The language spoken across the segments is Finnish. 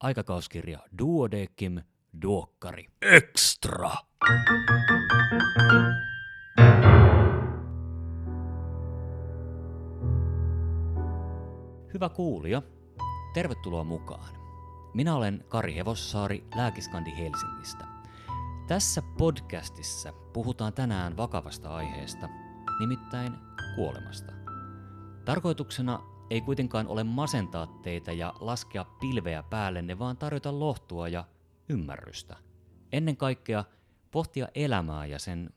aikakauskirja Duodekim Duokkari Extra. Hyvä kuulija, tervetuloa mukaan. Minä olen Kari Hevossaari Lääkiskandi Helsingistä. Tässä podcastissa puhutaan tänään vakavasta aiheesta, nimittäin kuolemasta. Tarkoituksena ei kuitenkaan ole masentaa teitä ja laskea pilveä päällenne, vaan tarjota lohtua ja ymmärrystä. Ennen kaikkea pohtia elämää ja sen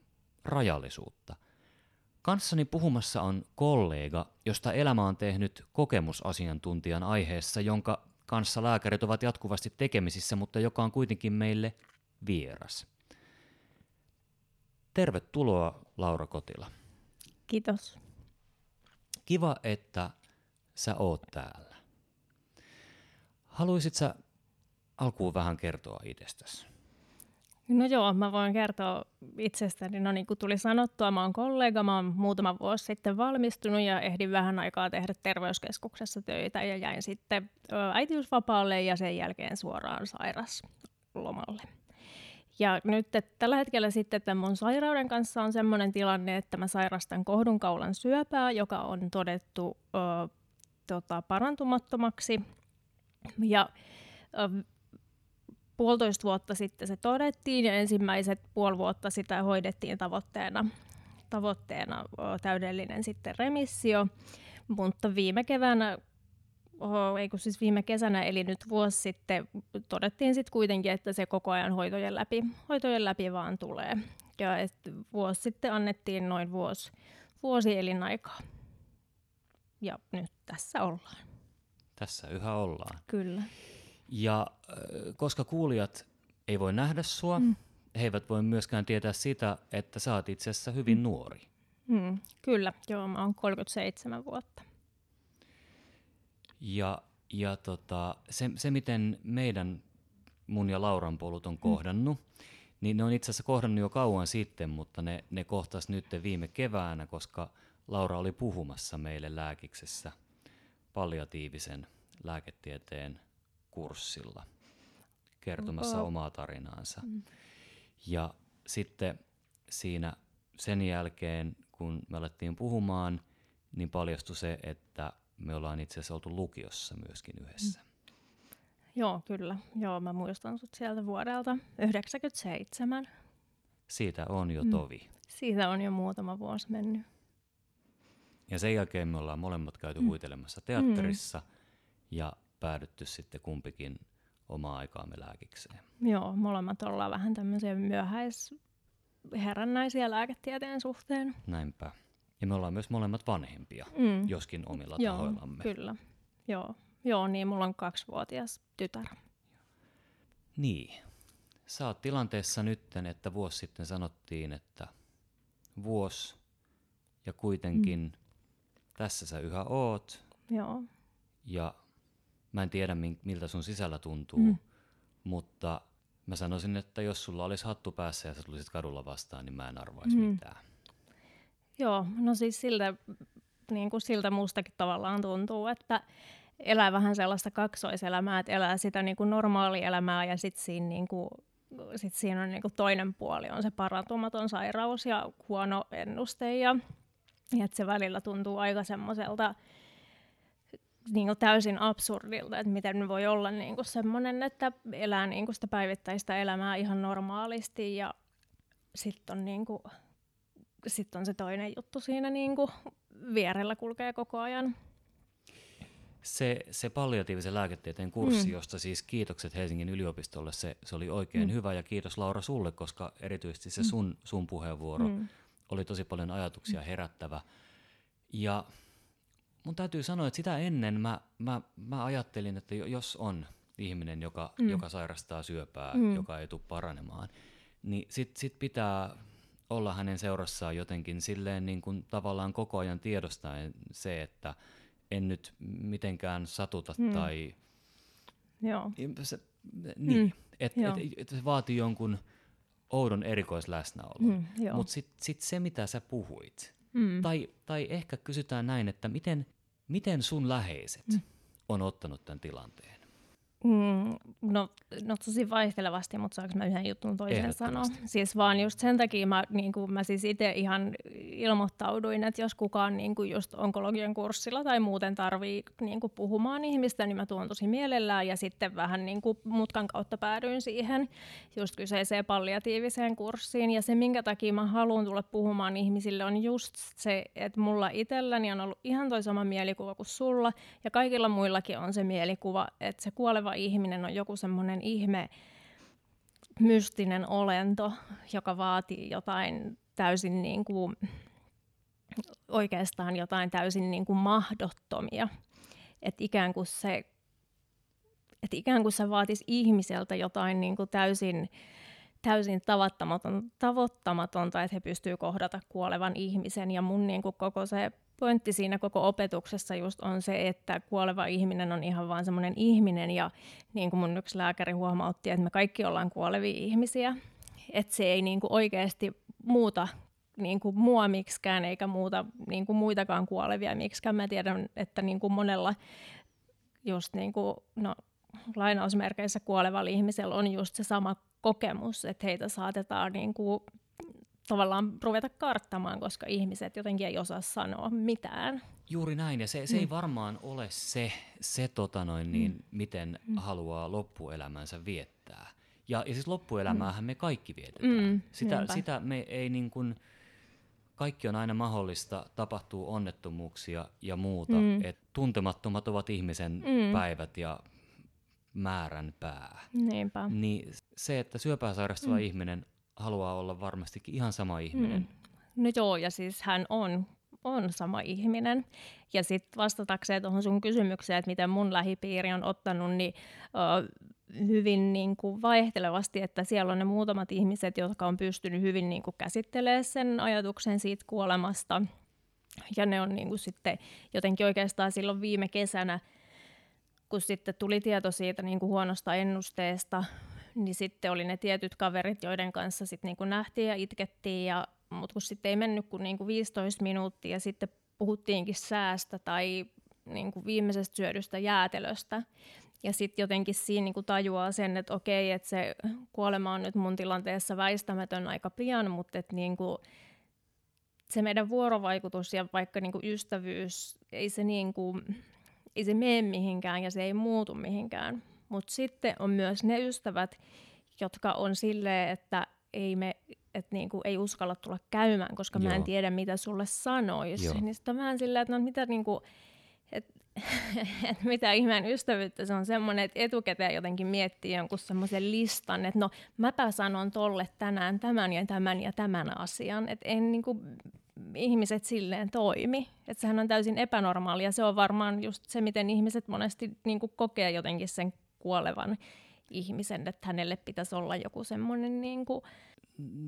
rajallisuutta. Kanssani puhumassa on kollega, josta elämä on tehnyt kokemusasiantuntijan aiheessa, jonka kanssa lääkärit ovat jatkuvasti tekemisissä, mutta joka on kuitenkin meille vieras. Tervetuloa Laura Kotila. Kiitos. Kiva, että sä oot täällä. Haluaisit sä alkuun vähän kertoa itsestäsi? No joo, mä voin kertoa itsestäni. No niin kuin tuli sanottua, mä oon kollega, mä oon muutama vuosi sitten valmistunut ja ehdin vähän aikaa tehdä terveyskeskuksessa töitä ja jäin sitten äitiysvapaalle ja sen jälkeen suoraan sairaslomalle. Ja nyt että tällä hetkellä sitten tämän mun sairauden kanssa on sellainen tilanne, että mä sairastan kohdunkaulan syöpää, joka on todettu ö, tota, parantumattomaksi. Ja ö, puolitoista vuotta sitten se todettiin ja ensimmäiset puoli vuotta sitä hoidettiin tavoitteena, tavoitteena ö, täydellinen sitten remissio. Mutta viime keväänä oho, ei kun siis viime kesänä, eli nyt vuosi sitten, todettiin sitten kuitenkin, että se koko ajan hoitojen läpi, hoitojen läpi vaan tulee. Ja et vuosi sitten annettiin noin vuosi, vuosi elinaikaa. Ja nyt tässä ollaan. Tässä yhä ollaan. Kyllä. Ja koska kuulijat ei voi nähdä sua, mm. he eivät voi myöskään tietää sitä, että sä oot itse asiassa hyvin mm. nuori. Mm, kyllä, joo, mä oon 37 vuotta. Ja, ja tota, se, se, miten meidän, mun ja Lauran polut on kohdannut, mm. niin ne on itse asiassa kohdannut jo kauan sitten, mutta ne, ne kohtas nyt viime keväänä, koska Laura oli puhumassa meille lääkiksessä palliatiivisen lääketieteen kurssilla kertomassa okay. omaa tarinaansa. Mm. Ja sitten siinä sen jälkeen, kun me alettiin puhumaan, niin paljastui se, että me ollaan itse asiassa oltu lukiossa myöskin yhdessä. Mm. Joo, kyllä. Joo, mä muistan sut sieltä vuodelta 97. Siitä on jo mm. tovi. Siitä on jo muutama vuosi mennyt. Ja sen jälkeen me ollaan molemmat käyty mm. huitelemassa teatterissa mm. ja päädytty sitten kumpikin omaa aikaamme lääkikseen. Joo, molemmat ollaan vähän tämmöisiä myöhäisherännäisiä lääketieteen suhteen. Näinpä. Ja me ollaan myös molemmat vanhempia, mm. joskin omilla Joo, tahoillamme. kyllä. Joo. Joo, niin mulla on kaksivuotias tytär. Niin. Sä oot tilanteessa nytten, että vuosi sitten sanottiin, että vuosi ja kuitenkin mm. Tässä sä yhä oot. Joo. Ja mä en tiedä miltä sun sisällä tuntuu, mm. mutta mä sanoisin, että jos sulla olisi hattu päässä ja sä tulisit kadulla vastaan, niin mä en arvaisi mm. mitään. Joo, no siis siltä, niin kuin siltä mustakin tavallaan tuntuu, että elää vähän sellaista kaksoiselämää, että elää sitä niin kuin normaalielämää ja sitten siinä, niin kuin, sit siinä on niin kuin toinen puoli, on se parantumaton sairaus ja huono ennuste ja, ja että se välillä tuntuu aika semmoiselta niin kuin täysin absurdilta, että miten voi olla niin kuin semmoinen, että elää niin kuin sitä päivittäistä elämää ihan normaalisti ja sitten on niin kuin sitten on se toinen juttu siinä niin kuin vierellä kulkee koko ajan. Se, se palliatiivisen lääketieteen kurssi, mm. josta siis kiitokset Helsingin yliopistolle, se, se oli oikein mm. hyvä ja kiitos Laura sulle, koska erityisesti se mm. sun, sun puheenvuoro mm. Oli tosi paljon ajatuksia mm. herättävä. Ja mun täytyy sanoa, että sitä ennen mä, mä, mä ajattelin, että jos on ihminen, joka, mm. joka sairastaa syöpää, mm. joka ei tule paranemaan, niin sit, sit pitää olla hänen seurassaan jotenkin silleen niin kuin tavallaan koko ajan tiedostaen se, että en nyt mitenkään satuta mm. tai... Joo. Se, niin, mm. että et, et se vaatii jonkun oudon erikoisläsnäolon. Mm, Mutta sitten sit se, mitä sä puhuit, mm. tai, tai ehkä kysytään näin, että miten, miten sun läheiset mm. on ottanut tämän tilanteen? Mm, No, no tosi vaihtelevasti, mutta saanko mä yhden jutun toisen sanoa? Siis vaan just sen takia mä, niin kuin mä siis itse ihan ilmoittauduin, että jos kukaan niin kuin just onkologian kurssilla tai muuten tarvii niin kuin puhumaan ihmistä, niin mä tuon tosi mielellään ja sitten vähän niin kuin mutkan kautta päädyin siihen just kyseiseen palliatiiviseen kurssiin. Ja se, minkä takia mä haluan tulla puhumaan ihmisille, on just se, että mulla itselläni on ollut ihan toi sama mielikuva kuin sulla ja kaikilla muillakin on se mielikuva, että se kuoleva ihminen on joku semmoinen ihme mystinen olento, joka vaatii jotain täysin niin kuin, oikeastaan jotain täysin niin kuin mahdottomia. Että ikään kuin se, että ikään kuin se vaatisi ihmiseltä jotain niin kuin täysin, täysin tavoittamaton, tavoittamatonta, että he pystyvät kohdata kuolevan ihmisen. Ja mun niin kuin koko se pointti siinä koko opetuksessa just on se, että kuoleva ihminen on ihan vaan semmoinen ihminen ja niin kuin mun yksi lääkäri huomautti, että me kaikki ollaan kuolevia ihmisiä, että se ei niin kuin oikeasti muuta niin kuin mua miksikään eikä muuta niin kuin muitakaan kuolevia miksikään. Mä tiedän, että niin kuin monella just niin kuin, no, lainausmerkeissä kuolevalla ihmisellä on just se sama kokemus, että heitä saatetaan niin kuin tavallaan ruveta karttamaan, koska ihmiset jotenkin ei osaa sanoa mitään. Juuri näin, ja se, se mm. ei varmaan ole se, se tota noin, niin, mm. miten mm. haluaa loppuelämänsä viettää. Ja, ja siis loppuelämäähän mm. me kaikki vietetään. Mm, sitä, sitä me ei niin kuin, kaikki on aina mahdollista, tapahtuu onnettomuuksia ja muuta. Mm. Et tuntemattomat ovat ihmisen mm. päivät ja määrän pää. Niinpä. Niin se, että syöpää sairastuva mm. ihminen haluaa olla varmastikin ihan sama ihminen. Mm. No joo, ja siis hän on, on sama ihminen. Ja sitten vastatakseen tuohon sun kysymykseen, että miten mun lähipiiri on ottanut, niin ö, hyvin niin kuin vaihtelevasti, että siellä on ne muutamat ihmiset, jotka on pystynyt hyvin niin kuin käsittelemään sen ajatuksen siitä kuolemasta. Ja ne on niin kuin sitten jotenkin oikeastaan silloin viime kesänä, kun sitten tuli tieto siitä niin kuin huonosta ennusteesta, niin sitten oli ne tietyt kaverit, joiden kanssa sitten niin kuin nähtiin ja itkettiin, ja, mutta kun sitten ei mennyt kuin, niin kuin 15 minuuttia, ja sitten puhuttiinkin säästä tai niin kuin viimeisestä syödystä jäätelöstä. Ja sitten jotenkin siinä niin kuin tajuaa sen, että okei, että se kuolema on nyt mun tilanteessa väistämätön aika pian, mutta että niin kuin se meidän vuorovaikutus ja vaikka niin kuin ystävyys, ei se, niin kuin, ei se mene mihinkään ja se ei muutu mihinkään. Mutta sitten on myös ne ystävät, jotka on silleen, että ei me et niinku, ei uskalla tulla käymään, koska Joo. mä en tiedä, mitä sulle sanoisi. Niin sitten vähän silleen, että no mitä niinku, et, et mitä ihmeen ystävyyttä se on semmoinen, että etukäteen jotenkin miettii jonkun semmoisen listan, että no mäpä sanon tolle tänään tämän ja tämän ja tämän asian. Että en niinku, ihmiset silleen toimi. Että sehän on täysin epänormaalia. Se on varmaan just se, miten ihmiset monesti niinku kokee jotenkin sen kuolevan ihmisen, että hänelle pitäisi olla joku semmoinen niin kuin,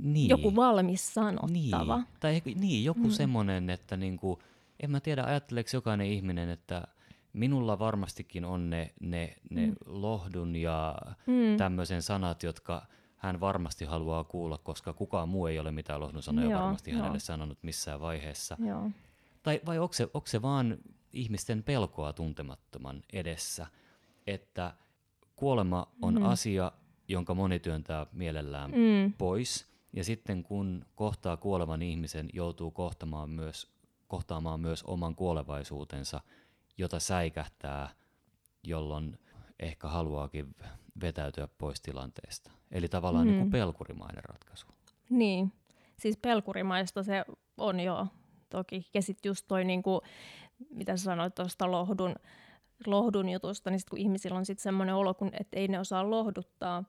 niin. joku valmis sanottava. Niin, tai niin joku mm. semmoinen, että niin kuin, en mä tiedä, ajatteleeko jokainen ihminen, että minulla varmastikin on ne, ne, ne mm. lohdun ja mm. tämmöisen sanat, jotka hän varmasti haluaa kuulla, koska kukaan muu ei ole mitään lohdun sanoja Joo, varmasti jo. hänelle sanonut missään vaiheessa. Joo. Tai vai onko se, onko se vaan ihmisten pelkoa tuntemattoman edessä, että kuolema on mm. asia, jonka moni työntää mielellään mm. pois. Ja sitten kun kohtaa kuolevan ihmisen, joutuu kohtamaan myös, kohtaamaan myös oman kuolevaisuutensa, jota säikähtää, jolloin ehkä haluaakin vetäytyä pois tilanteesta. Eli tavallaan mm. niin kuin pelkurimainen ratkaisu. Niin, siis pelkurimaista se on jo toki. Ja sitten just toi, niin kuin, mitä sä sanoit tuosta lohdun, lohdun jutusta, niin sit kun ihmisillä on sitten semmoinen olo, kun, että ei ne osaa lohduttaa,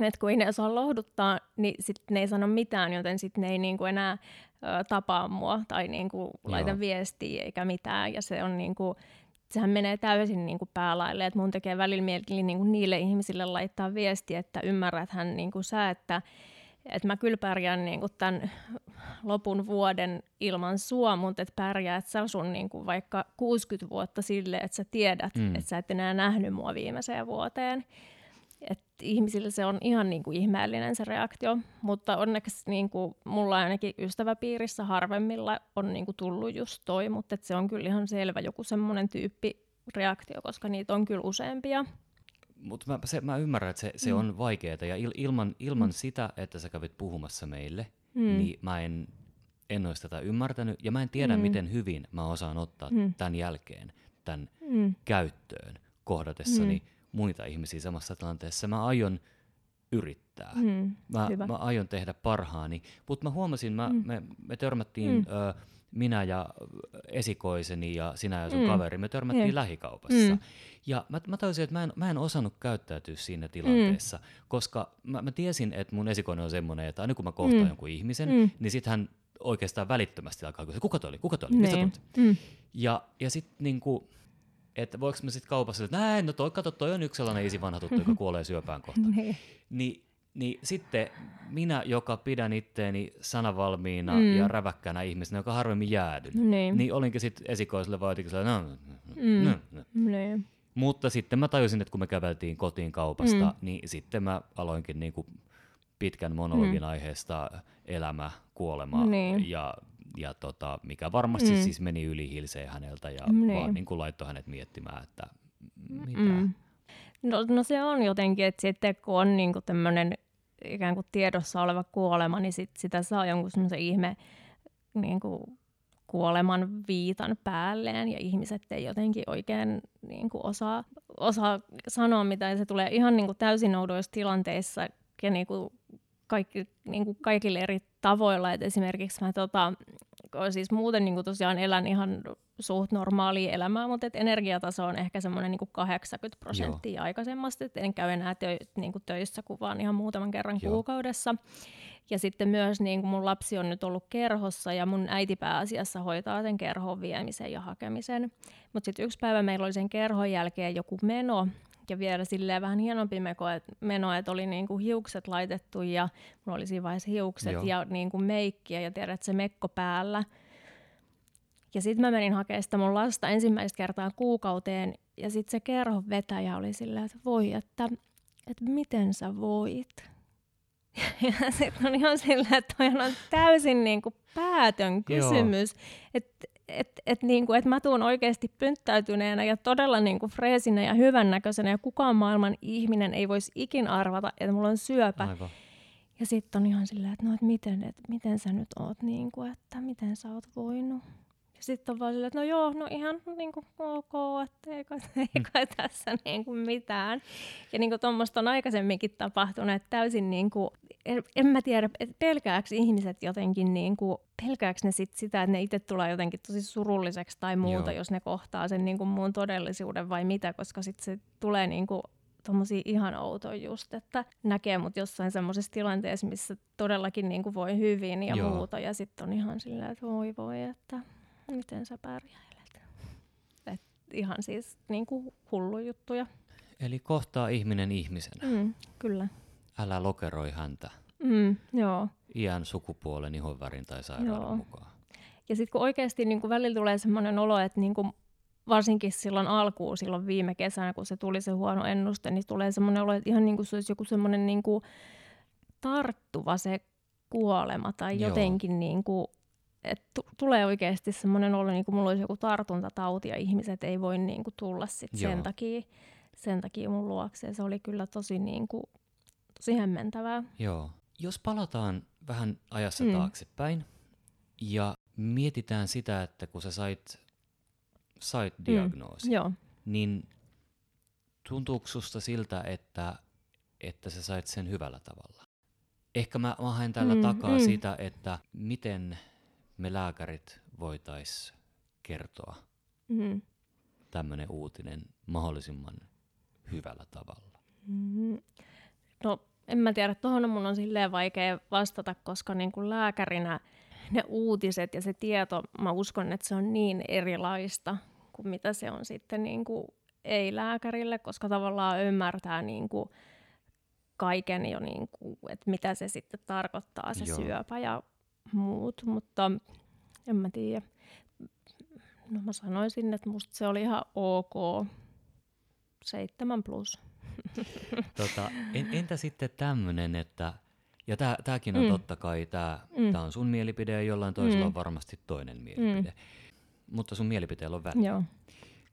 että kun ei ne osaa lohduttaa, niin sitten ne ei sano mitään, joten sitten ne ei niinku enää ö, tapaa mua tai niinku laita viestiä eikä mitään. Ja se on niinku, sehän menee täysin niinku päälaille, että mun tekee välillä mieli niinku niille ihmisille laittaa viestiä, että ymmärräthän niinku sä, että et mä kyllä pärjään niinku tämän lopun vuoden ilman sua, mutta et pärjäät sä sun niinku vaikka 60 vuotta sille, että sä tiedät, mm. että sä et enää nähnyt mua viimeiseen vuoteen. Et ihmisillä se on ihan niinku ihmeellinen se reaktio, mutta onneksi niinku mulla ainakin ystäväpiirissä harvemmilla on niinku tullut just toi, mutta se on kyllä ihan selvä joku semmoinen tyyppi reaktio, koska niitä on kyllä useampia. Mutta mä, se, mä ymmärrän, että se, se Mm. on vaikeaa ja il, ilman, ilman Mm. sitä, että sä kävit puhumassa meille, Mm. niin mä en, en olisi tätä ymmärtänyt ja mä en tiedä, Mm. miten hyvin mä osaan ottaa Mm. tämän jälkeen tämän Mm. käyttöön kohdatessani muita ihmisiä samassa tilanteessa. Mä aion yrittää. Mm. Mä, Hyvä. mä aion tehdä parhaani, mutta mä huomasin, mä, Mm. me, me törmättiin, Mm. ö, minä ja esikoiseni ja sinä ja sun Mm. kaveri, me törmättiin Jep. lähikaupassa. Mm. Ja mä, mä tajusin, että mä en, mä en osannut käyttäytyä siinä tilanteessa, mm. koska mä, mä tiesin, että mun esikoinen on semmoinen, että aina kun mä kohtaan Mm. jonkun ihmisen, Mm. niin sit hän oikeastaan välittömästi alkaa kysyä, kuka toi oli, kuka toi oli, mistä Niin. tulet? Mm. Ja, ja sitten niinku, että voiko mä sitten kaupassa, että näin, no toi, kato, toi on yksi sellainen isi vanha tuttu, joka kuolee syöpään kohta. Niin. Niin, sitten minä, joka pidän itteeni sanavalmiina Mm. ja räväkkänä ihmisenä, joka harvemmin jäädyn, Niin. niin olinkin sitten esikoiselle vaan jotenkin no, Mm. no, no. Niin. Mutta sitten mä tajusin, että kun me käveltiin kotiin kaupasta, Mm. niin sitten mä aloinkin niinku pitkän monologin aiheesta elämä, kuolema Niin. ja, ja tota, mikä varmasti Mm. siis meni yli hilseen häneltä ja Niin. vaan niin kuin laittoi hänet miettimään, että mitä. Mm. No, no se on jotenkin, että sitten kun on niinku tämmöinen ikään kuin tiedossa oleva kuolema, niin sit sitä saa jonkun semmoisen ihme niinku kuoleman viitan päälleen ja ihmiset ei jotenkin oikein niinku osaa, osaa sanoa mitä se tulee ihan niinku täysin oudoissa tilanteissa ja niinku kaikki, niinku kaikille eri tavoilla. Et esimerkiksi mä tota, siis muuten niinku tosiaan elän ihan suht normaalia elämää, mutta et energiataso on ehkä semmoinen niinku 80 prosenttia aikaisemmasta, että en käy enää tö, niinku töissä kuin vaan ihan muutaman kerran Joo. kuukaudessa. Ja sitten myös niin kuin mun lapsi on nyt ollut kerhossa ja mun äiti pääasiassa hoitaa sen kerhon viemisen ja hakemisen. Mutta sitten yksi päivä meillä oli sen kerhon jälkeen joku meno ja vielä silleen vähän hienompi meko, et, meno, että oli niin kuin hiukset laitettu ja mulla oli siinä vaiheessa hiukset Joo. ja niin kuin meikkiä ja tiedät se mekko päällä. Ja sitten mä menin hakemaan sitä mun lasta ensimmäistä kertaa kuukauteen ja sitten se kerhon vetäjä oli silleen, että voi, että, että miten sä voit. Ja sitten on ihan silleen, että toi on täysin niin kuin päätön kysymys. Että et, et niin kuin, et mä tuun oikeasti pynttäytyneenä ja todella niin kuin freesinä ja hyvännäköisenä ja kukaan maailman ihminen ei voisi ikin arvata, että mulla on syöpä. Aivan. Ja sitten on ihan silleen, että no, et miten, et miten sä nyt oot, niin kuin, että miten sä oot voinut. Sitten on vaan silleen, että no joo, no ihan niin kuin ok, että ei kai, ei kai tässä niin kuin mitään. Ja niin kuin tuommoista on aikaisemminkin tapahtunut, että täysin niin kuin, en, en mä tiedä, että pelkääks ihmiset jotenkin, niin kuin, pelkääks ne sit sitä, että ne itse tulee jotenkin tosi surulliseksi tai muuta, Joo. jos ne kohtaa sen niin kuin muun todellisuuden vai mitä, koska sitten se tulee niin kuin tommosia ihan outoja just, että näkee mut jossain semmoisessa tilanteessa, missä todellakin niin kuin voi hyvin ja. Joo. muuta, ja sitten on ihan silleen, että voi voi, että miten sä pärjäilet. Et ihan siis niin kuin hullu juttuja. Eli kohtaa ihminen ihmisenä. Mm, kyllä. Älä lokeroi häntä Mm, joo. iän, sukupuolen, ihonvärin tai sairauden Joo. mukaan. Ja sitten kun oikeasti niin kuin välillä tulee semmoinen olo, että niin kuin varsinkin silloin alkuun, silloin viime kesänä, kun se tuli se huono ennuste, niin tulee semmoinen olo, että ihan niin kuin se olisi joku semmoinen niin kuin tarttuva se kuolema tai Joo. jotenkin niin kuin, että tu- tulee oikeasti semmoinen olo, niin kuin mulla olisi joku tartuntatauti ja ihmiset ei voi niin kuin tulla sit Joo. sen takia, sen takia mun luokse. Ja se oli kyllä tosi, niin kuin, tosi hämmentävää. Joo. Jos palataan vähän ajassa Mm. taaksepäin ja mietitään sitä, että kun sä sait, sait diagnoosin, Mm. Joo. niin tuntuuko susta siltä, että, että sä sait sen hyvällä tavalla? Ehkä mä, mä haen tällä Mm, takaa mm. sitä, että miten me lääkärit voitais kertoa Mm. tämmöinen uutinen mahdollisimman hyvällä tavalla. Mm. No, en mä tiedä, tuohon mun on silleen vaikea vastata, koska niin kuin lääkärinä ne uutiset ja se tieto, mä uskon, että se on niin erilaista kuin mitä se on sitten niin kuin ei-lääkärille, koska tavallaan ymmärtää niin kuin kaiken jo, niin kuin, että mitä se sitten tarkoittaa, se Joo. syöpä ja muut, mutta en mä tiedä. No mä sanoisin, että musta se oli ihan ok. Seitsemän plus. Tota, en, entä sitten tämmöinen, että, ja tämäkin on Mm. mm. totta kai, tämä Mm. on sun mielipide ja jollain toisella Mm. on varmasti toinen mielipide, mutta sun mielipiteellä on väliä. Joo.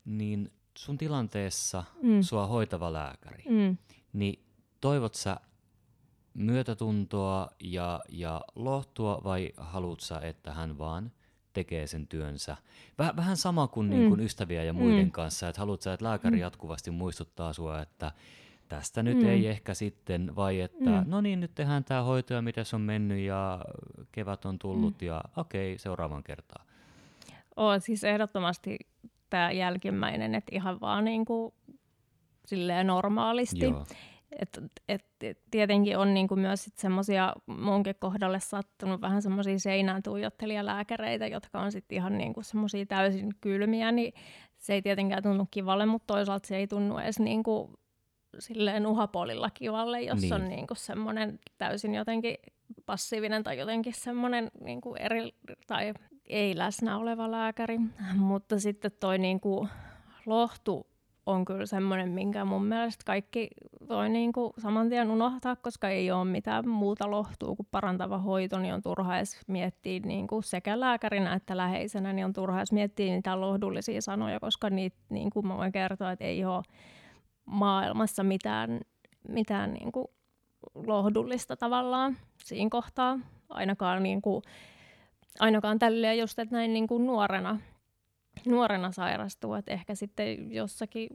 Niin sun tilanteessa Mm. sua hoitava lääkäri, Mm. niin toivot sä myötätuntoa ja, ja lohtua vai haluat sä, että hän vaan tekee sen työnsä? Väh, vähän sama kuin, Mm. niin kuin ystäviä ja muiden Mm. kanssa, että haluat sä, että lääkäri Mm. jatkuvasti muistuttaa sua, että tästä nyt Mm. ei ehkä sitten, vai että Mm. no niin, nyt tehdään tämä hoito ja miten se on mennyt ja kevät on tullut Mm. ja okei, seuraavan kertaan. Oo, siis ehdottomasti tämä jälkimmäinen, että ihan vaan niin kuin, silleen normaalisti. Joo, Et, et, et, tietenkin on niinku myös semmoisia munkin kohdalle sattunut vähän semmoisia seinään tuijottelijalääkäreitä, jotka on sitten ihan niinku semmoisia täysin kylmiä, niin se ei tietenkään tunnu kivalle, mutta toisaalta se ei tunnu edes niinku silleen uhapolilla kivalle, jos Niin. on niinku semmoinen täysin jotenkin passiivinen tai jotenkin semmoinen niinku eri tai ei läsnä oleva lääkäri. Mutta sitten toi niinku lohtu on kyllä semmoinen, minkä mun mielestä kaikki voi niinku saman tien unohtaa, koska ei ole mitään muuta lohtua kuin parantava hoito, niin on turha edes miettiä niinku sekä lääkärinä että läheisenä, niin on turha edes miettiä niitä lohdullisia sanoja, koska niitä, niin kuin mä voin kertoa, että ei ole maailmassa mitään, mitään niinku lohdullista tavallaan siinä kohtaa, ainakaan, niinku, ainakaan tälleen just, että näin niinku nuorena nuorena sairastuu, että ehkä sitten jossakin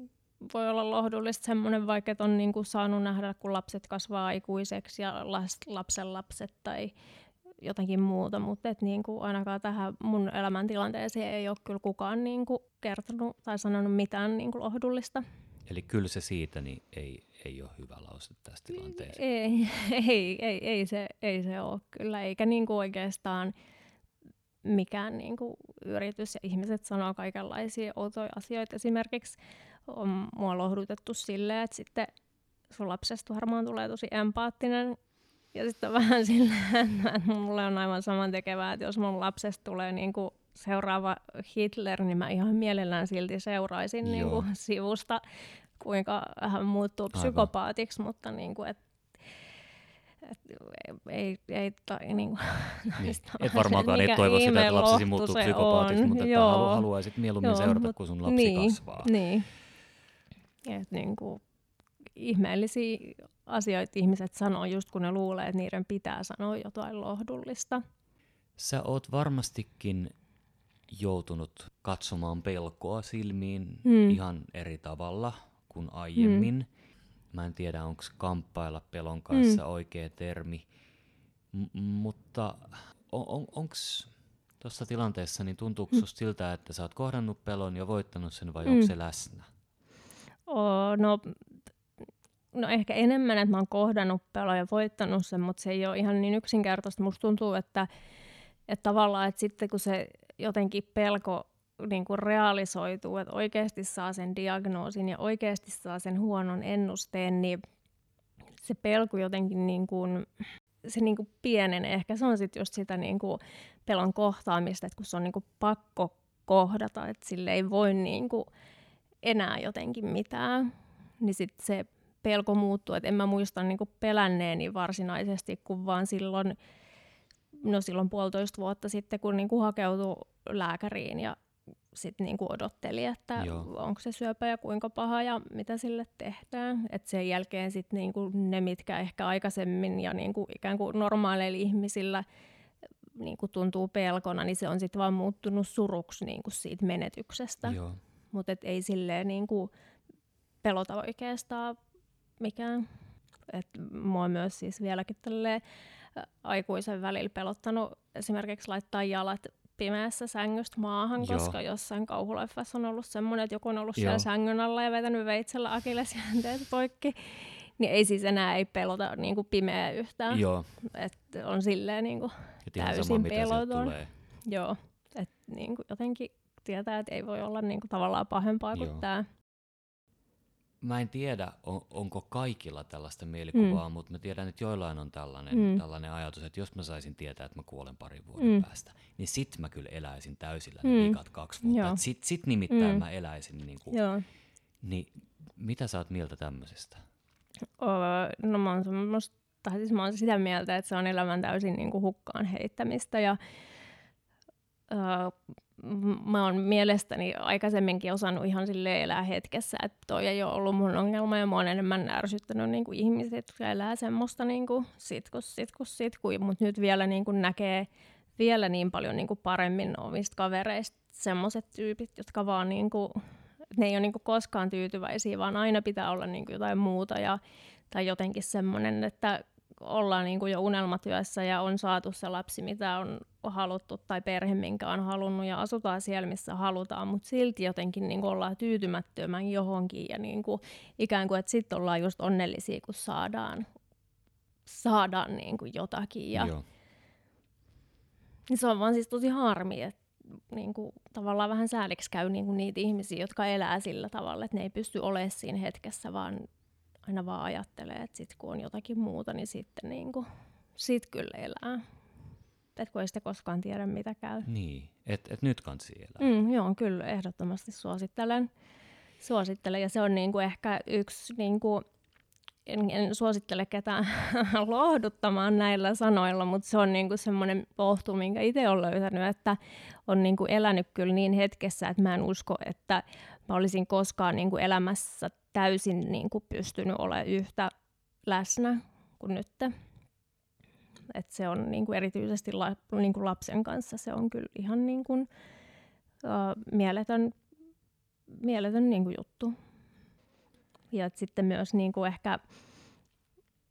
voi olla lohdullista semmoinen, vaikka että on niinku saanut nähdä, kun lapset kasvaa aikuiseksi ja las, lapsen lapset tai jotakin muuta, mutta et niinku ainakaan tähän mun elämäntilanteeseen ei ole kyllä kukaan niinku kertonut tai sanonut mitään niinku lohdullista. eli kyllä se siitä niin ei, ei ole hyvä lause tässä tilanteessa. Ei, ei, ei, ei, se, ei se ole kyllä, eikä niinku oikeastaan mikään niinku yritys ja ihmiset sanoo kaikenlaisia outoja asioita. Esimerkiksi on mua lohdutettu silleen, että sitten sun lapsesta varmaan tulee tosi empaattinen ja sitten on vähän silleen, että mulle on aivan saman tekevää, että jos mun lapsesta tulee niinku seuraava Hitler, niin mä ihan mielellään silti seuraisin Joo. niinku sivusta, kuinka hän muuttuu Aivan. psykopaatiksi, mutta niinku, et, et, ei, ei tai, niinku, Niin. Et varmaankaan et toivo sitä, että lapsesi muuttuu psykopaatiksi, mutta että halu, haluaisit mieluummin Joo, seurata, mut kun sun lapsi niin, kasvaa. Niin. Et niinku, ihmeellisiä asioita ihmiset sanoo just kun ne luulee, että niiden pitää sanoa jotain lohdullista. Sä oot varmastikin joutunut katsomaan pelkoa silmiin Mm. ihan eri tavalla kuin aiemmin. Mä en tiedä, onko kamppailla pelon kanssa Mm. oikea termi, M- mutta on, on, onko tuossa tilanteessa, niin tuntuuko Mm. siltä, että sä oot kohdannut pelon ja voittanut sen vai Mm. onko se läsnä? Oo, no, no ehkä enemmän, että mä oon kohdannut pelon ja voittanut sen, mutta se ei ole ihan niin yksinkertaista. Musta tuntuu, että, että tavallaan, että sitten kun se jotenkin pelko niin kuin realisoituu, että oikeasti saa sen diagnoosin ja oikeasti saa sen huonon ennusteen, niin se pelko jotenkin niin kuin, se niin kuin pienenee. Ehkä se on sitten just sitä niin kuin pelon kohtaamista, että kun se on niin kuin pakko kohdata, että sille ei voi niin kuin enää jotenkin mitään, niin sitten se pelko muuttuu. Et en mä muista niinku pelänneeni varsinaisesti, kun vaan silloin, no silloin puolitoista vuotta sitten, kun niinku hakeutui lääkäriin ja sitten niinku odotteli, että Joo. onko se syöpä ja kuinka paha ja mitä sille tehdään. Et sen jälkeen sitten niinku ne, mitkä ehkä aikaisemmin ja niinku ikään kuin normaaleilla ihmisillä niinku tuntuu pelkona, niin se on sitten vaan muuttunut suruksi niinku siitä menetyksestä. Mutta et ei silleen niinku pelota oikeastaan mikään. Et mua myös siis vieläkin tälleen ä, aikuisen välillä pelottanut esimerkiksi laittaa jalat pimeässä sängystä maahan, Joo. koska jossain kauhuleffassa on ollut semmoinen, että joku on ollut Joo. siellä sängyn alla ja vetänyt veitsellä akillesjänteet poikki. Niin ei siis enää ei pelota niinku pimeää yhtään. Joo. Et on silleen Et ihan sama, Täysin sieltä peloton. joo, että niinku jotenkin tietää, että ei voi olla niinku tavallaan pahempaa kuin Joo. tämä. Mä en tiedä, on, onko kaikilla tällaista mielikuvaa, mm. mutta mä tiedän, että joillain on tällainen, mm. Tällainen ajatus, että jos mä saisin tietää, että mä kuolen parin vuoden mm. Päästä, niin sit mä kyllä eläisin täysillä ne Mm. vikat kaksi vuotta. Et sit, sit nimittäin Mm. mä eläisin. Niin, kuin, Joo. niin mitä sä oot mieltä tämmöisestä? Öö, no mä oon, semmoista, tai siis mä oon sitä mieltä, että se on elämän täysin niin kuin hukkaan heittämistä ja öö, mä oon mielestäni aikaisemminkin osannut ihan sille elää hetkessä, että toi ei ole ollut mun ongelma ja mä oon enemmän ärsyttänyt niin kuin ihmiset, jotka elää semmoista niin kuin sitkus, sitkus, sitku, mutta nyt vielä niin kuin näkee vielä niin paljon niin kuin paremmin omista kavereista semmoiset tyypit, jotka vaan niin kuin, ne ei ole niin kuin koskaan tyytyväisiä, vaan aina pitää olla niin kuin jotain muuta ja, tai jotenkin semmoinen, että ollaan niin kuin jo unelmatyössä ja on saatu se lapsi, mitä on haluttu, tai perhe, minkä on halunnut, ja asutaan siellä, missä halutaan, mutta silti jotenkin niin kuin ollaan tyytymättömän johonkin, ja niin kuin, ikään kuin, että sitten ollaan just onnellisia, kun saadaan, saadaan niin kuin jotakin. Ja, Joo. Niin se on vaan siis tosi harmi, että niin kuin, tavallaan vähän sääliksi käy niin kuin niitä ihmisiä, jotka elää sillä tavalla, että ne ei pysty olemaan siinä hetkessä, vaan aina vaan ajattelee, että sit kun on jotakin muuta, niin sitten niin kuin, sit kyllä elää. Et kun ei sitä koskaan tiedä, mitä käy. Niin, että et nyt kansi elää. Mm, joo, kyllä ehdottomasti suosittelen. suosittelen. Ja se on niin kuin ehkä yksi, niin kuin, en, en suosittele ketään lohduttamaan näillä sanoilla, mutta se on niin kuin semmoinen pohtu, minkä itse olen löytänyt, että on niin kuin elänyt kyllä niin hetkessä, että mä en usko, että mä olisin koskaan niin kuin elämässä täysin niin kuin pystynyt olemaan yhtä läsnä kuin nyt. Et se on niin kuin erityisesti la, niin kuin lapsen kanssa se on kyllä ihan niin kuin, uh, mieletön, mieletön niin kuin juttu. Ja sitten myös niin kuin ehkä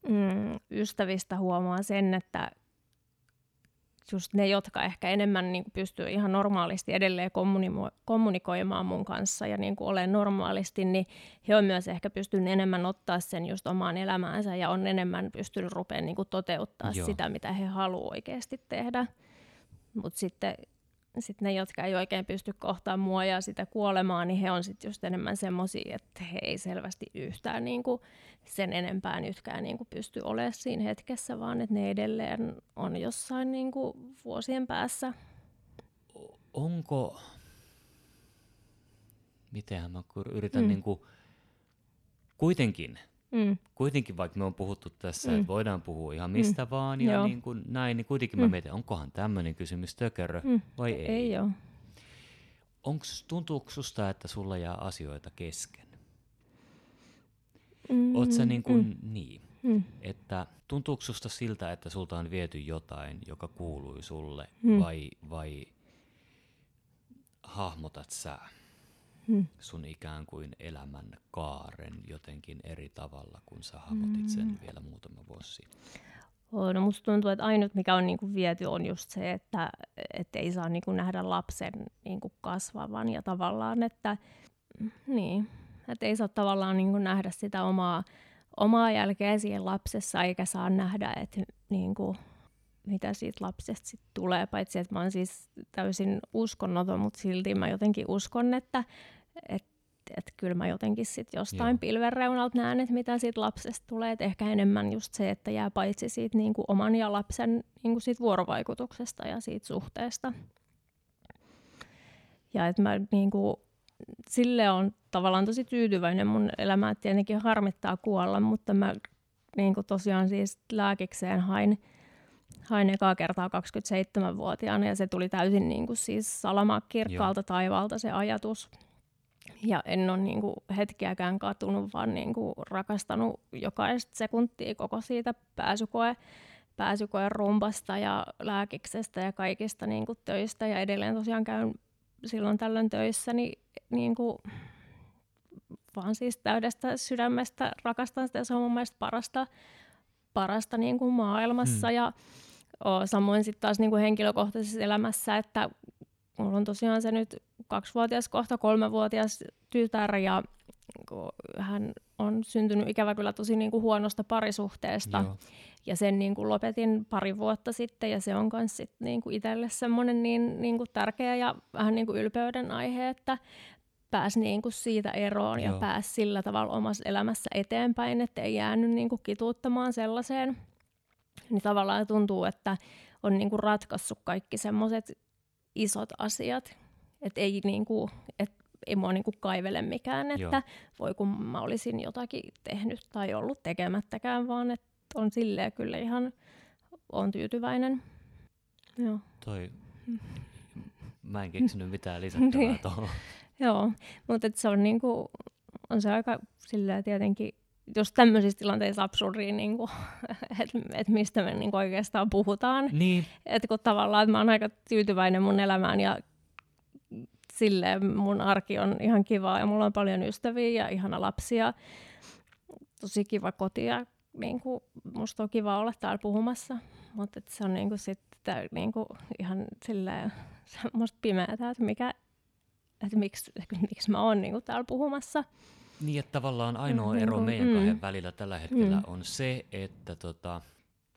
mm, ystävistä huomaa sen, että just ne, jotka ehkä enemmän niin pystyy ihan normaalisti edelleen kommunimo- kommunikoimaan mun kanssa ja niin kuin olen normaalisti, niin he on myös ehkä pystynyt enemmän ottaa sen just omaan elämäänsä ja on enemmän pystynyt rupeamaan niin toteuttaa Joo. sitä, mitä he haluavat oikeasti tehdä. Mutta sitten sit ne, jotka ei oikein pysty kohtaamaan mua ja sitä kuolemaa, niin he on sitten just enemmän semmoisia, että he ei selvästi yhtään niin kuin sen enempää nytkään niin kuin pysty olemaan siinä hetkessä, vaan että ne edelleen on jossain niin kuin vuosien päässä. Onko, mitenhän mä yritän mm. niin kuin, kuitenkin – Mm. Kuitenkin vaikka me on puhuttu tässä, mm. että voidaan puhua ihan mistä mm. vaan ja niin kuin näin, niin kuitenkin mm. mä mietin, onkohan tämmöinen kysymys tökerö mm. vai ei. Ei. Onks, tuntuuko susta, että sulla jää asioita kesken? Mm. Oot sä niin kuin, mm. niin, mm. että tuntuuko susta siltä, että sulta on viety jotain, joka kuului sulle mm. vai, vai hahmotat sä? Hmm. sun ikään kuin elämän kaaren jotenkin eri tavalla, kun sä hahmotit sen hmm. vielä muutama vuosi sitten? No musta tuntuu, että ainut mikä on niinku viety on just se, että et ei saa niinku nähdä lapsen niinku kasvavan ja tavallaan, että niin, että ei saa tavallaan niinku nähdä sitä omaa, omaa jälkeä siihen lapsessa eikä saa nähdä, että niinku, mitä siitä lapsesta sit tulee, paitsi että mä oon siis täysin uskonnoton, mutta silti mä jotenkin uskon, että et, et kyllä mä jotenkin sit jostain Joo. pilven reunalta näen, että mitä siitä lapsesta tulee. Et ehkä enemmän just se, että jää paitsi siitä niinku oman ja lapsen niinku siitä vuorovaikutuksesta ja siitä suhteesta. Ja että mä niinku, sille on tavallaan tosi tyytyväinen mun elämä, tietenkin harmittaa kuolla, mutta mä niinku tosiaan siis lääkikseen hain, hain ekaa kertaa 27-vuotiaana ja se tuli täysin niin kuin siis salamakirkkaalta taivaalta se ajatus. Ja en ole niin kuin hetkiäkään katunut, vaan niin kuin rakastanut jokaista sekuntia koko siitä pääsykoe, pääsykoe rumpasta ja lääkiksestä ja kaikista niin kuin töistä. Ja edelleen tosiaan käyn silloin tällöin töissä, niin, niin kuin, vaan siis täydestä sydämestä rakastan sitä. Se on mun mielestä parasta, parasta niin kuin maailmassa. Hmm. Ja samoin sitten taas niin kuin henkilökohtaisessa elämässä, että mulla on tosiaan se nyt kaksivuotias, kohta kolmevuotias tytär ja hän on syntynyt ikävä kyllä tosi niin kuin huonosta parisuhteesta. Joo. Ja sen niin kuin lopetin pari vuotta sitten ja se on myös niin kuin itselle semmoinen niin, niin kuin tärkeä ja vähän niin kuin ylpeyden aihe, että pääsi niin kuin siitä eroon Joo. ja pääsi sillä tavalla omassa elämässä eteenpäin, että ei jäänyt niin kuin kituuttamaan sellaiseen. Niin tavallaan tuntuu, että on niin kuin ratkaissut kaikki semmoiset isot asiat, että ei, niinku, et, ei mua niinku kaivele mikään, että Joo. voi kun mä olisin jotakin tehnyt tai ollut tekemättäkään, vaan että on silleen kyllä ihan on tyytyväinen. Joo. Toi Mä en keksinyt mitään lisättävää Niin. tuohon. Joo, mutta se on, niinku, on se aika sillä tietenkin, jos tämmöisissä tilanteissa absurdia, niinku, että et mistä me niinku oikeastaan puhutaan. Niin, Että kun tavallaan että mä oon aika tyytyväinen mun elämään ja silleen mun arki on ihan kivaa ja mulla on paljon ystäviä ja ihana lapsia. Tosi kiva koti ja niin kuin, musta on kiva olla täällä puhumassa, mutta se on niin kuin sitten niin kuin ihan silleen semmoista pimeätä, että, mikä, että miksi, miksi mä oon niin kuin täällä puhumassa. Niin että tavallaan ainoa Mm, ero niinku, meidän mm. kahden välillä tällä hetkellä Mm. on se, että tota,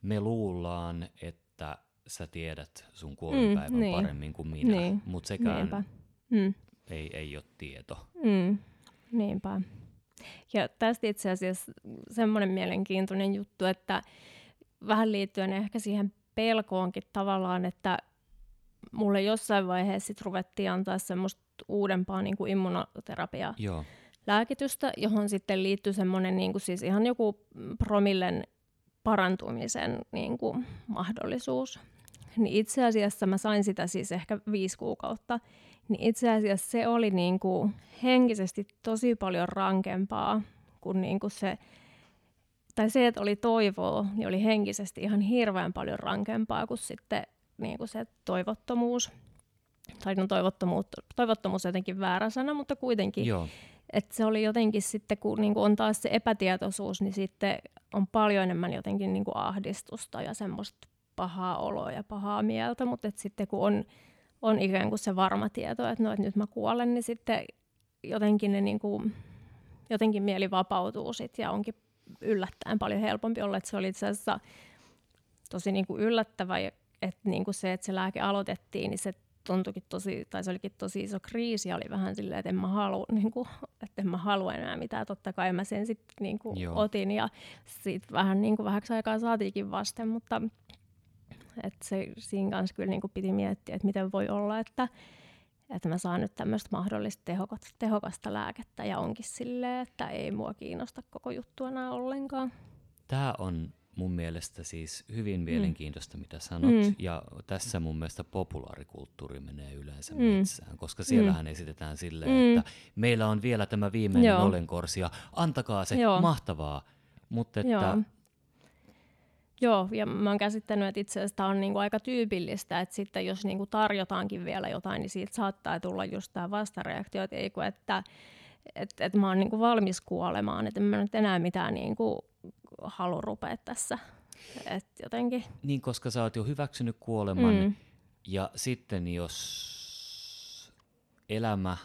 me luullaan, että sä tiedät sun kuolinpäivän Mm, niin. paremmin kuin minä, Niin, mutta sekään Niinpä. Mm. ei, ei ole tieto. Mm, niinpä. Ja tästä itse asiassa semmoinen mielenkiintoinen juttu, että vähän liittyen ehkä siihen pelkoonkin tavallaan, että mulle jossain vaiheessa sit ruvettiin antaa semmoista uudempaa niin kuin immunoterapiaa Joo, lääkitystä, johon sitten liittyy semmoinen niin kuin siis ihan joku promillen parantumisen niin kuin mahdollisuus. Niin itse asiassa mä sain sitä siis ehkä viisi kuukautta. Niin itse asiassa se oli niin kuin henkisesti tosi paljon rankempaa kuin, niin kuin se, tai se, että oli toivoa, niin oli henkisesti ihan hirveän paljon rankempaa kuin sitten niin kuin se toivottomuus. Tai no toivottomuus, toivottomuus jotenkin väärä sana, mutta kuitenkin joo, et se oli jotenkin sitten, kun niin on taas se epätietoisuus, niin sitten on paljon enemmän jotenkin niin ahdistusta ja semmoista pahaa oloa ja pahaa mieltä, mutta et sitten kun on, on ikään kuin se varma tieto, että no, et nyt mä kuolen, niin sitten jotenkin, ne niin kuin, jotenkin mieli vapautuu sit ja onkin yllättäen paljon helpompi olla, että se oli itse asiassa tosi niin kuin yllättävä, että niin kuin se, että se lääke aloitettiin, niin se tuntuikin tosi, tai se olikin tosi iso kriisi, ja oli vähän silleen, että en mä halua, niin kuin, että en mä halua enää mitään, totta kai mä sen sitten niin kuin otin, ja siitä vähän niin kuin vähäksi aikaa saatiinkin vasten, mutta että se, siinä kanssa kyllä niin kuin piti miettiä, että miten voi olla, että, että mä saan nyt tämmöistä mahdollista tehokasta, tehokasta lääkettä, ja onkin silleen, että ei mua kiinnosta koko juttu enää ollenkaan. Tämä on mun mielestä siis hyvin mielenkiintoista, mitä sanot. Mm. Ja tässä mun mielestä populaarikulttuuri menee yleensä Mm. metsään, koska siellähän esitetään silleen, Mm. että meillä on vielä tämä viimeinen Joo. olenkorsi ja antakaa se, Joo. mahtavaa. Mutta että, Joo. Joo, ja mä oon käsittänyt, että itse asiassa tää on niinku aika tyypillistä, että sitten jos niinku tarjotaankin vielä jotain, niin siitä saattaa tulla just tämä vastareaktio, että ei kun, että et, et mä oon niinku valmis kuolemaan, että en mä nyt enää mitään niinku halua rupea tässä. Et jotenkin. niin koska sä oot jo hyväksynyt kuoleman, Mm. ja sitten jos elämä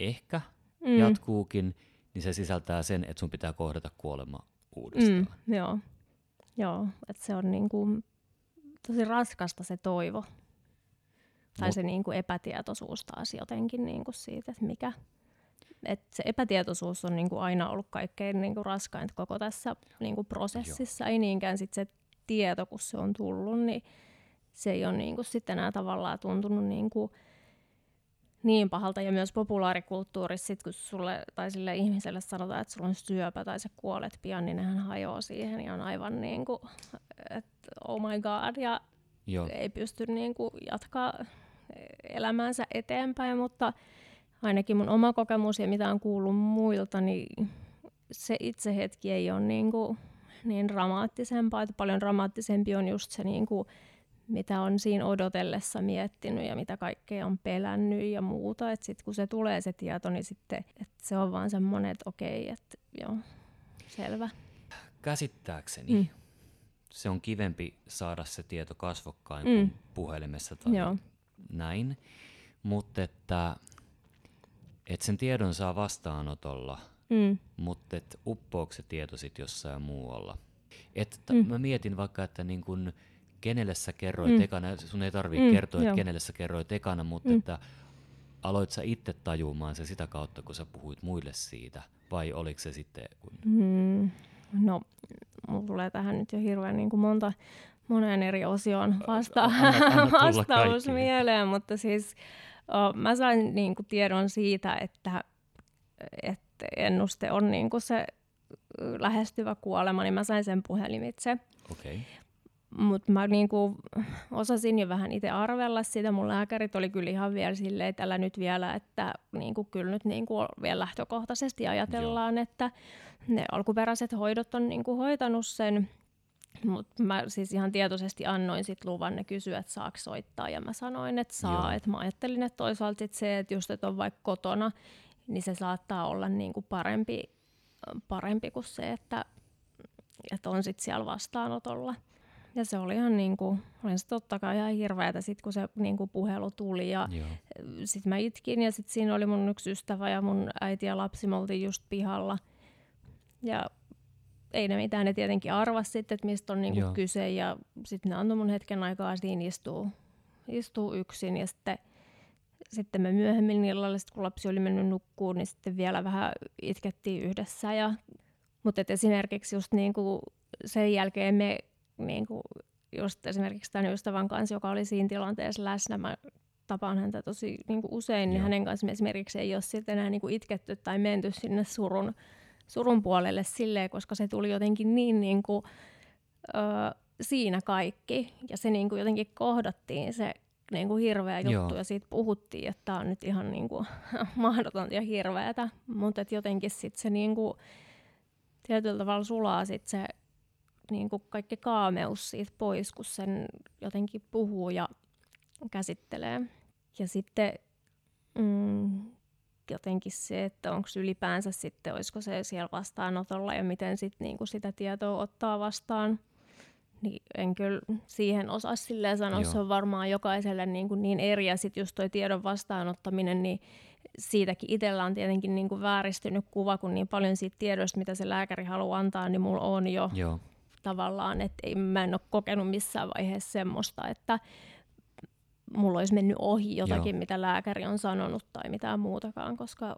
ehkä Mm. jatkuukin, niin se sisältää sen, että sun pitää kohdata kuolema uudestaan. Mm, joo, joo että se on niinku tosi raskasta se toivo. Tai Mut- se niinku epätietoisuus taas jotenkin niinku siitä, että mikä. Et se epätietoisuus on niinku aina ollut kaikkein niinku raskainta koko tässä niinku prosessissa. Ei niinkään sit se tieto, kun se on tullut, niin se ei ole niinku sitten enää tavallaan tuntunut niinku niin pahalta. Ja myös populaarikulttuurissa, sit kun sulle tai sille ihmiselle sanotaan, että sulla on syöpä tai sä kuolet pian, niin nehän hajoaa siihen ja on aivan niin kuin, että oh my god, ja Joo. ei pysty niin kuin jatkaa elämäänsä eteenpäin, mutta ainakin mun oma kokemus ja mitä on kuullut muilta, niin se itse hetki ei ole niin, kuin niin dramaattisempaa, että paljon dramaattisempi on just se, niin kuin, mitä on siinä odotellessa miettinyt ja mitä kaikkea on pelännyt ja muuta. Sitten kun se tulee se tieto, niin sitten että se on vaan semmoinen, että okei, että joo, selvä. Käsittääkseni Mm. se on kivempi saada se tieto kasvokkain Mm. kuin puhelimessa tai Joo. näin. Mutta että, että sen tiedon saa vastaanotolla, Mm. mutta että uppoako se tieto sitten jossain muualla. Et t- Mm. Mä mietin vaikka, että niin kun, kenelle sä kerroit Mm. ekana, sun ei tarvitse Mm, kertoa, että kenelle sä kerroit ekana, mutta Mm. että aloit sä itse tajumaan se sitä kautta, kun sä puhuit muille siitä, vai oliko se sitten, kun Mm, no, mulla tulee tähän nyt jo hirveän niin kuin monta, moneen eri osioon vasta- anna- anna vastaus kaikkiin. mieleen, mutta siis mä sain niin kuin tiedon siitä, että, että ennuste on niin kuin se lähestyvä kuolema, niin mä sain sen puhelimitse. okay. mutta mä niinku osasin jo vähän itse arvella sitä. Mun lääkärit oli kyllä ihan vielä silleen, että älä nyt vielä, että niinku, kyllä nyt niinku vielä lähtökohtaisesti ajatellaan, Joo. että ne alkuperäiset hoidot on niinku hoitanut sen. Mutta mä siis ihan tietoisesti annoin sit luvan, ne kysyä, että saako soittaa, ja mä sanoin, että saa. Et mä ajattelin, että toisaalta sit se, että just että on vaikka kotona, niin se saattaa olla niinku parempi, parempi kuin se, että, että on sitten siellä vastaanotolla. Ja se oli ihan niin kuin, olin se totta kai ihan hirveätä sit kun se niin kuin puhelu tuli ja sitten mä itkin ja sitten siinä oli mun yksi ystävä ja mun äiti ja lapsi, me oltiin just pihalla. Ja ei ne mitään, ne tietenkin arvasi sitten, että mistä on niinku kyse ja sitten ne antoi mun hetken aikaa siinä istuu, istuu yksin ja sitten sitten me myöhemmin illalla, kun lapsi oli mennyt nukkuun, niin sitten vielä vähän itkettiin yhdessä. Ja, mutta et esimerkiksi just niin kuin sen jälkeen me niin kuin just esimerkiksi tämän ystävän kanssa, joka oli siinä tilanteessa läsnä, mä tapaan häntä tosi niin kuin usein, niin Joo. hänen kanssa esimerkiksi ei ole sitten enää niin kuin itketty tai menty sinne surun, surun puolelle silleen, koska se tuli jotenkin niin, niin kuin, ö, siinä kaikki. Ja se niin kuin jotenkin kohdattiin se niin kuin hirveä juttu Joo. ja siitä puhuttiin, että tämä on nyt ihan niin kuin, mahdotonta ja hirveätä. Mutta jotenkin sitten se niin kuin, tietyllä tavalla sulaa sit se niin kuin kaikki kaameus siitä pois, kun sen jotenkin puhuu ja käsittelee. Ja sitten mm, jotenkin se, että onko ylipäänsä sitten, olisiko se siellä vastaanotolla ja miten sit niinku sitä tietoa ottaa vastaan. Niin en kyllä siihen osaa silleen sanoa, Joo. se on varmaan jokaiselle niin, kuin niin eri. Ja sitten just toi tiedon vastaanottaminen, niin siitäkin itsellä on tietenkin niin kuin vääristynyt kuva, kun niin paljon siitä tiedosta, mitä se lääkäri haluaa antaa, niin mulla on jo Joo. tavallaan, että mä en ole kokenut missään vaiheessa semmoista, että mulla olisi mennyt ohi jotakin, Joo. mitä lääkäri on sanonut tai mitään muutakaan, koska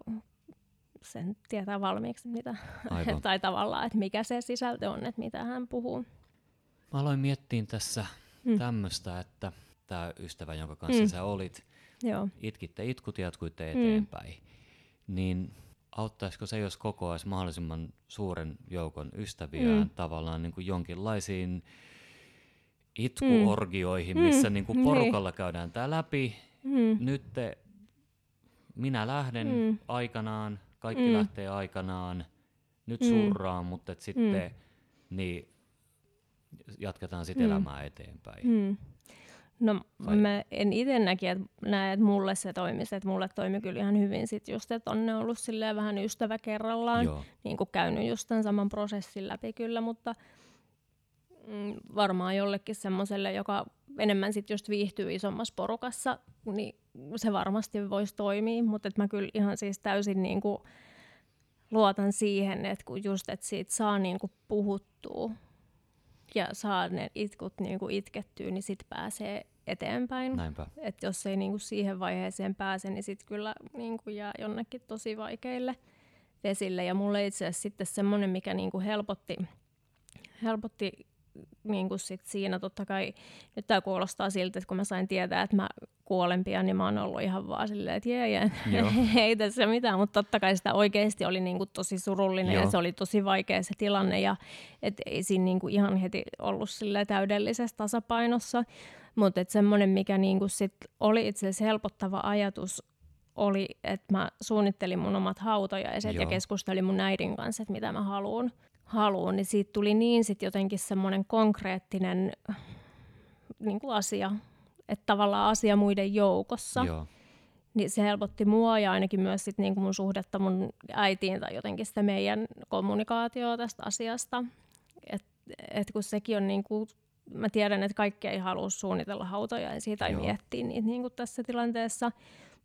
sen tietää valmiiksi, mitä, tai tavallaan, että mikä se sisältö on, että mitä hän puhuu. Mä aloin miettiä tässä mm. tämmöistä, että tämä ystävä, jonka kanssa mm. sä olit, Joo. itkitte itkut ja jatkuitte mm. eteenpäin, mm. niin auttaisiko se, jos kokoaisi mahdollisimman suuren joukon ystäviään mm. tavallaan niin kuin jonkinlaisiin itkuorgioihin, mm. missä niin kuin niin. porukalla käydään tämä läpi. Mm. Nyt te, minä lähden mm. aikanaan, kaikki mm. lähtee aikanaan, nyt mm. surraan, mutta et sitten mm. niin jatketaan sitten mm. elämää eteenpäin. Mm. No Vai? mä en itse näki, että näe, että mulle se toimisi. Että mulle toimi kyllä ihan hyvin sit just, että on ne ollut silleen vähän ystävä kerrallaan. Joo. Niin kuin käynyt just tämän saman prosessin läpi kyllä, mutta mm, varmaan jollekin semmoiselle, joka enemmän sit just viihtyy isommassa porukassa, niin se varmasti voisi toimia. Mutta mä kyllä ihan siis täysin niin kuin luotan siihen, että kun just, että siitä saa niin kuin puhuttua ja saa ne itkut niin kuin itkettyä, niin sitten pääsee eteenpäin. Näinpä. Et jos ei niin kuin siihen vaiheeseen pääse, niin sitten kyllä niin kuin jää jonnekin tosi vaikeille vesille. Ja mulle itse asiassa sitten semmoinen, mikä niin kuin helpotti, helpotti niin kuin sit siinä totta kai, nyt tämä kuulostaa siltä, että kun mä sain tietää, että mä kuolen pian, niin mä oon ollut ihan vaan silleen, että jee, jee. ei tässä mitään, mutta totta kai sitä oikeasti oli niin kuin tosi surullinen Joo. ja se oli tosi vaikea se tilanne ja et ei siinä niin kuin ihan heti ollut sille täydellisessä tasapainossa, mutta semmoinen, mikä niin kuin sit oli itse asiassa helpottava ajatus, oli, että mä suunnittelin mun omat hautajaiset Joo. ja keskustelin mun äidin kanssa, että mitä mä haluan haluun, niin siitä tuli niin sitten jotenkin semmoinen konkreettinen niin kuin asia, että tavallaan asia muiden joukossa. Joo. Niin se helpotti mua ja ainakin myös sit niin kuin mun suhdetta mun äitiin tai jotenkin sitä meidän kommunikaatioa tästä asiasta. Et, et kun sekin on niin kuin, mä tiedän, että kaikki ei halua suunnitella hautoja ja siitä ei miettiä niitä niin kuin tässä tilanteessa.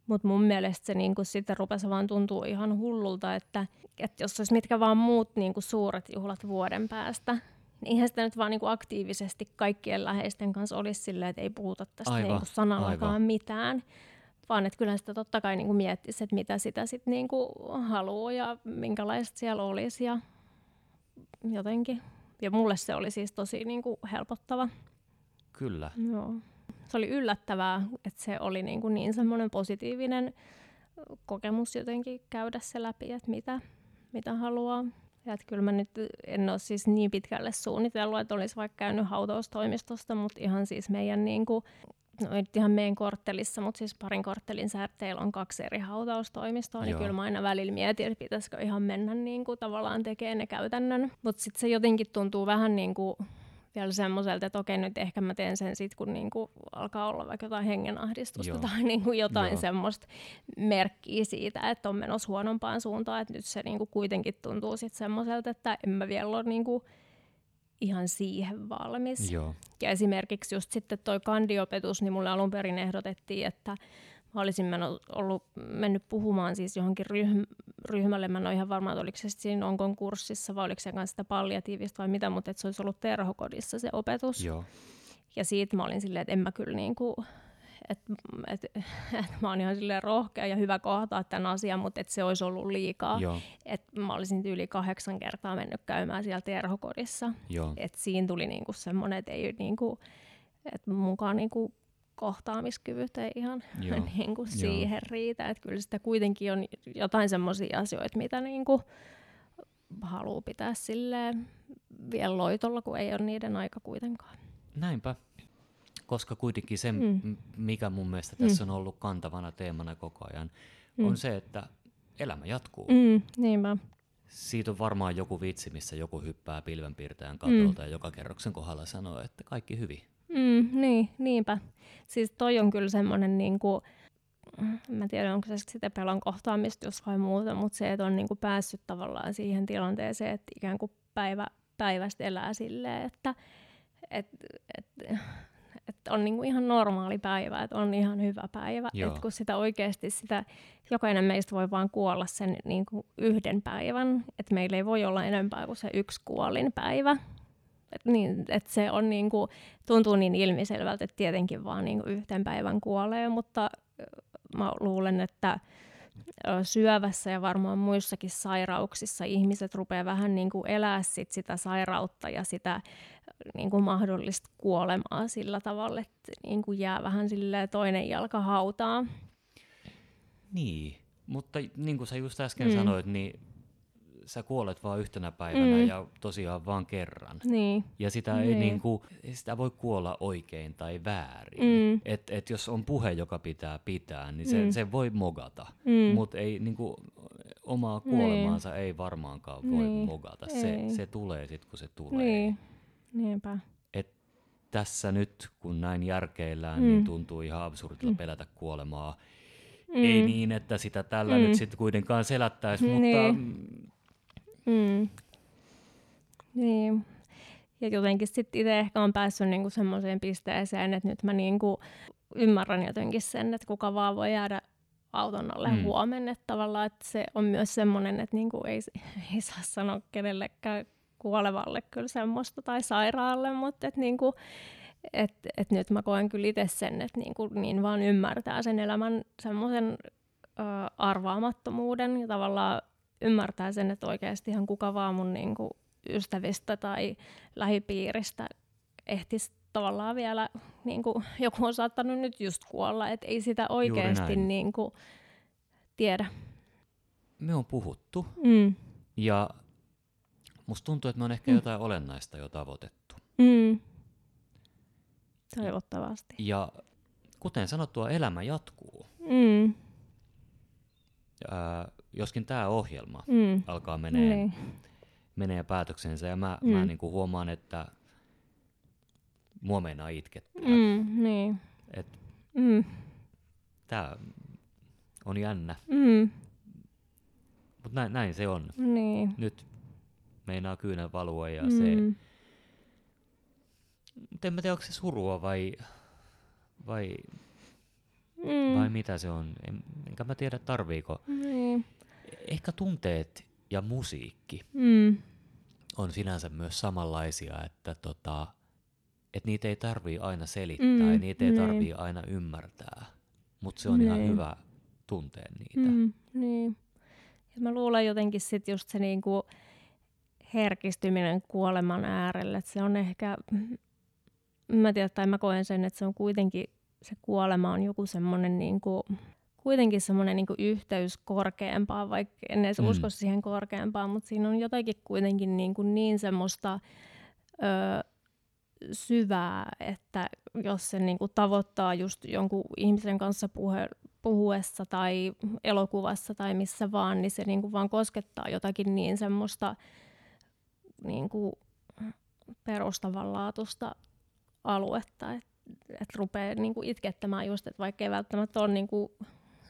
Mutta mun mielestä se niinku sitten rupesi vaan tuntuu ihan hullulta, että, että jos olisi mitkä vaan muut niinku suuret juhlat vuoden päästä, niin eihän sitä nyt vaan niinku aktiivisesti kaikkien läheisten kanssa olisi silleen, että ei puhuta tästä aivan, niinku sanallakaan aivan. mitään. Vaan että kyllä sitä totta kai niinku miettisi, että mitä sitä sitten niinku haluaa ja minkälaista siellä olisi ja jotenkin. Ja mulle se oli siis tosi niinku helpottava. Kyllä. Joo se oli yllättävää, että se oli niin, kuin niin semmoinen positiivinen kokemus jotenkin käydä se läpi, että mitä, mitä haluaa. Et kyllä mä nyt en ole siis niin pitkälle suunnitellut, että olisi vaikka käynyt hautaustoimistosta, mutta ihan siis meidän niin kuin, no ei ihan meidän korttelissa, mutta siis parin korttelin särteillä on kaksi eri hautaustoimistoa, niin Joo. kyllä mä aina välillä mietin, että pitäisikö ihan mennä niin kuin, tavallaan tekemään ne käytännön. Mutta sitten se jotenkin tuntuu vähän niin kuin vielä semmoiselta, että okei nyt ehkä mä teen sen sitten, kun niinku alkaa olla vaikka jotain hengenahdistusta Joo. tai niinku jotain Joo. semmoista merkkiä siitä, että on menossa huonompaan suuntaan, että nyt se niinku kuitenkin tuntuu sitten semmoiselta, että en mä vielä ole niinku ihan siihen valmis. Joo. Ja esimerkiksi just sitten toi kandiopetus, niin mulle alun perin ehdotettiin, että mä olisin meno, ollut, mennyt puhumaan siis johonkin ryhm, ryhmälle. Mä en ole ihan varma, että oliko se siinä onkon kurssissa vai oliko se kanssa sitä palliatiivista vai mitä, mutta että se olisi ollut terhokodissa se opetus. Joo. Ja siitä mä olin silleen, että en mä kyllä niinku, että et, et, mä oon ihan silleen rohkea ja hyvä kohtaa tämän asian, mutta että se olisi ollut liikaa. Joo. Että mä olisin yli kahdeksan kertaa mennyt käymään siellä terhokodissa. Joo. Et siinä tuli niinku semmoinen, että ei niinku, et mukaan niinku kohtaamiskyvyt ei ihan Joo. niinku siihen riitä. Et kyllä sitä kuitenkin on jotain semmoisia asioita, mitä niinku haluaa pitää silleen vielä loitolla, kun ei ole niiden aika kuitenkaan. Näinpä. Koska kuitenkin se, Mm. mm. mikä mun mielestä tässä on ollut kantavana teemana koko ajan, Mm. on se, että elämä jatkuu. Mm, niinpä. Siitä on varmaan joku vitsi, missä joku hyppää pilvenpiirtäjän katolta ja joka kerroksen kohdalla sanoo, että kaikki hyvin. Mm, niin, niinpä. Siis toi on kyllä semmoinen, niinku, mä en tiedä onko se sitä pelon kohtaamista jos vai muuta, mutta se, että on niinku päässyt tavallaan siihen tilanteeseen, että ikään kuin päivä, päivästä elää silleen, että et, et, et on niinku ihan normaali päivä, että on ihan hyvä päivä. Joo. Et kun sitä oikeasti sitä, jokainen meistä voi vaan kuolla sen niinku yhden päivän, että meillä ei voi olla enempää kuin se yksi kuolin päivä. Niin, et se on niinku, tuntuu niin ilmiselvältä, että tietenkin vaan niinku yhten päivän kuolee, mutta mä luulen, että syövässä ja varmaan muissakin sairauksissa ihmiset rupeaa vähän niin kuin elää sit sitä sairautta ja sitä niin kuin mahdollista kuolemaa sillä tavalla, että niin kuin jää vähän silleen toinen jalka hautaan. Niin, mutta niin kuin sä just äsken mm. sanoit, niin sä kuolet vaan yhtenä päivänä Mm. ja tosiaan vaan kerran. Niin, Ja sitä ei Niin. niinku, sitä voi kuolla oikein tai väärin. Mm. Et, et jos on puhe, joka pitää pitää, niin se, Mm. se voi mogata. Mm. Mutta ei niinku, omaa kuolemaansa ei varmaankaan voi Niin. mogata. Se, se tulee sitten, kun se tulee. niin, niinpä. Et tässä nyt, kun näin järkeillään, Mm. niin tuntuu ihan absurdilta Mm. pelätä kuolemaa. Mm. Ei niin, että sitä tällä Mm. nyt sitten kuitenkaan selättäisi, mutta Niin. Mm. Niin. Ja jotenkin sitten itse ehkä on päässyt niinku semmoiseen pisteeseen, että nyt mä niinku ymmärrän jotenkin sen, että kuka vaan voi jäädä auton alle Mm. huomenna. Että tavallaan että se on myös semmoinen, että niinku ei, ei saa sanoa kenellekään kuolevalle kyllä semmoista tai sairaalle, mutta että niinku, et, et nyt mä koen kyllä itse sen, että niinku niin vaan ymmärtää sen elämän semmoisen arvaamattomuuden ja tavallaan ymmärtää sen, että oikeasti ihan kuka vaan mun niinku ystävistä tai lähipiiristä ehtisi tavallaan vielä, niinku, joku on saattanut nyt just kuolla, että ei sitä oikeasti näin. niinku, tiedä. me on puhuttu. Mm. Ja musta tuntuu, että me on ehkä Mm. jotain olennaista jo tavoitettu. Mm. Toivottavasti. Ja kuten sanottua, elämä jatkuu. Mm. Ää, joskin tämä ohjelma Mm. alkaa menee, Niin. menee päätöksensä ja mä, Mm. mä niinku huomaan, että mua meinaa itkettää. Mm. Niin. Et Mm. tää on jännä, Mm. mutta näin, näin se on. Niin. Nyt meinaa kyynel valua ja se... Mm. Mutta en mä tiedä, onko se surua vai, vai, Mm. vai mitä se on. En, enkä mä tiedä, tarviiko. Niin. Ehkä tunteet ja musiikki Mm. on sinänsä myös samanlaisia, että tota, et niitä ei tarvii aina selittää Mm, ja niitä ei niin. tarvii aina ymmärtää. Mutta se on ihan Niin. hyvä tuntea niitä. Mm, niin. Ja mä luulen jotenkin sit just se niinku herkistyminen kuoleman äärelle, että se on ehkä, mä tiedän, tai mä koen sen, että se on kuitenkin, se kuolema on joku semmoinen niinku kuitenkin semmoinen niin yhteys korkeampaan, vaikka en edes Mm. usko siihen korkeampaan, mutta siinä on jotakin kuitenkin niin, kuin niin semmoista ö, syvää, että jos se niin kuin tavoittaa just jonkun ihmisen kanssa puhe, puhuessa tai elokuvassa tai missä vaan, niin se niin kuin vaan koskettaa jotakin niin semmoista niin kuin perustavanlaatuista aluetta, että et rupeaa niin kuin itkettämään just, että vaikka ei välttämättä ole niin kuin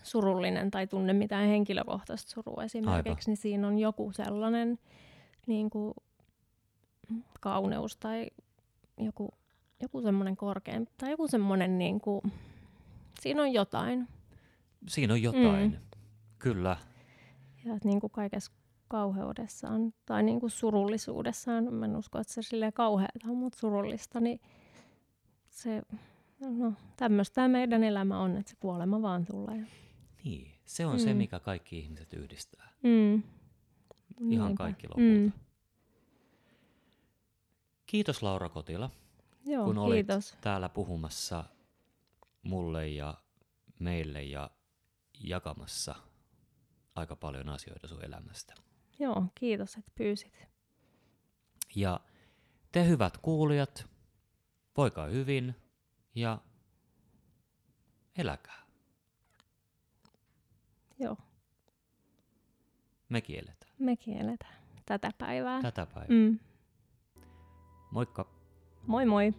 surullinen tai tunne mitään henkilökohtaista surua esimerkiksi, Aivan. niin siinä on joku sellainen niin kuin kauneus tai joku, joku semmoinen korkeampi tai joku semmoinen, niin kuin, siinä on jotain. Siinä on jotain. Mm. Kyllä. Ja niin kuin kaikessa kauheudessaan tai niin kuin surullisuudessaan, mä en usko, että se silleen kauheata on, mutta surullista, niin se, no tämmöistä meidän elämä on, että se kuolema vaan tulee. Niin. Se on se, Mm. mikä kaikki ihmiset yhdistää. Mm. Ihan Niinpä. kaikki lopulta. Mm. Kiitos Laura Kotila, Joo, kun olit kiitos. täällä puhumassa mulle ja meille ja jakamassa aika paljon asioita sun elämästä. Joo, kiitos, että pyysit. Ja te hyvät kuulijat, voikaa hyvin ja eläkää. Joo, Mekin eletään mekin eletään tätä päivää. tätä päivää. Mm. Moikka! Moi moi!